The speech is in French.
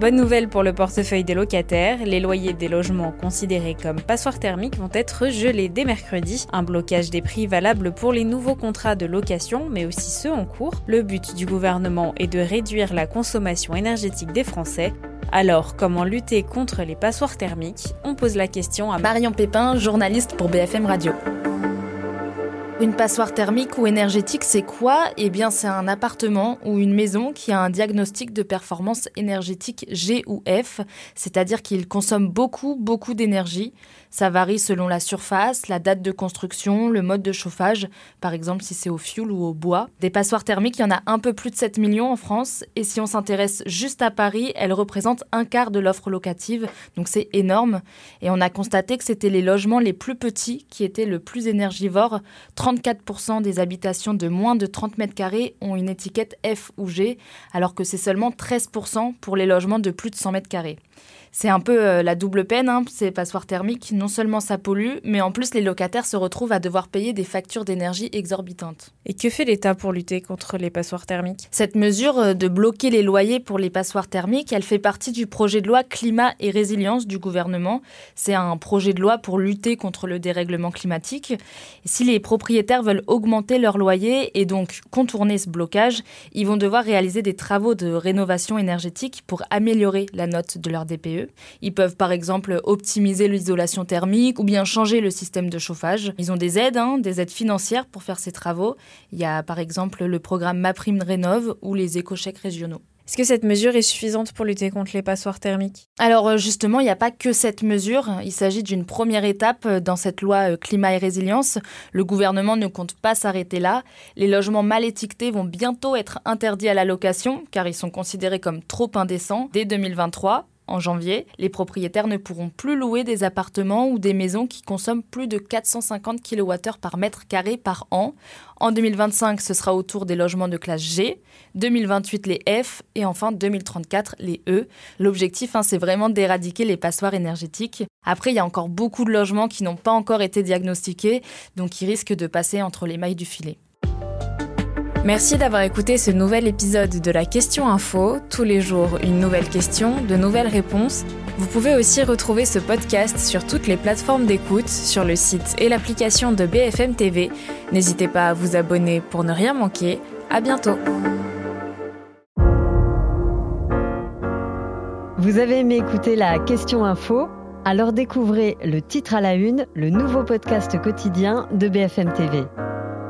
Bonne nouvelle pour le portefeuille des locataires, les loyers des logements considérés comme passoires thermiques vont être gelés dès mercredi. Un blocage des prix valable pour les nouveaux contrats de location, mais aussi ceux en cours. Le but du gouvernement est de réduire la consommation énergétique des Français. Alors, comment lutter contre les passoires thermiques? On pose la question à Marion Pépin, journaliste pour BFM Radio. Une passoire thermique ou énergétique, c'est quoi? Eh bien, c'est un appartement ou une maison qui a un diagnostic de performance énergétique G ou F, c'est-à-dire qu'il consomme beaucoup, beaucoup d'énergie. Ça varie selon la surface, la date de construction, le mode de chauffage, par exemple si c'est au fioul ou au bois. Des passoires thermiques, il y en a un peu plus de 7 millions en France, et si on s'intéresse juste à Paris, elles représentent un quart de l'offre locative, donc c'est énorme. Et on a constaté que c'était les logements les plus petits qui étaient le plus énergivores. 34% des habitations de moins de 30 mètres carrés ont une étiquette F ou G, alors que c'est seulement 13% pour les logements de plus de 100 mètres carrés. C'est un peu euh, la double peine, hein, ces passoires thermiques. Non seulement ça pollue, mais en plus les locataires se retrouvent à devoir payer des factures d'énergie exorbitantes. Et que fait l'État pour lutter contre les passoires thermiques? Cette mesure euh, de bloquer les loyers pour les passoires thermiques, elle fait partie du projet de loi climat et résilience du gouvernement. C'est un projet de loi pour lutter contre le dérèglement climatique. si les propriétaires veulent augmenter leur loyer et donc contourner ce blocage, ils vont devoir réaliser des travaux de rénovation énergétique pour améliorer la note de leur DPE. Ils peuvent par exemple optimiser l'isolation thermique ou bien changer le système de chauffage. Ils ont des aides, hein, des aides financières pour faire ces travaux. Il y a par exemple le programme MaPrime Rénov ou les écochèques régionaux. Est-ce que cette mesure est suffisante pour lutter contre les passoires thermiques? Alors euh, justement, il n'y a pas que cette mesure. Il s'agit d'une première étape euh, dans cette loi euh, climat et résilience. Le gouvernement ne compte pas s'arrêter là. Les logements mal étiquetés vont bientôt être interdits à la location car ils sont considérés comme trop indécents dès 2023 en janvier, les propriétaires ne pourront plus louer des appartements ou des maisons qui consomment plus de 450 kWh par mètre carré par an. En 2025, ce sera autour des logements de classe G, 2028 les F et enfin 2034 les E. L'objectif, hein, c'est vraiment d'éradiquer les passoires énergétiques. Après, il y a encore beaucoup de logements qui n'ont pas encore été diagnostiqués, donc qui risquent de passer entre les mailles du filet. Merci d'avoir écouté ce nouvel épisode de la Question Info. Tous les jours, une nouvelle question, de nouvelles réponses. Vous pouvez aussi retrouver ce podcast sur toutes les plateformes d'écoute, sur le site et l'application de BFM TV. N'hésitez pas à vous abonner pour ne rien manquer. À bientôt. Vous avez aimé écouter la Question Info? Alors découvrez le titre à la une, le nouveau podcast quotidien de BFM TV.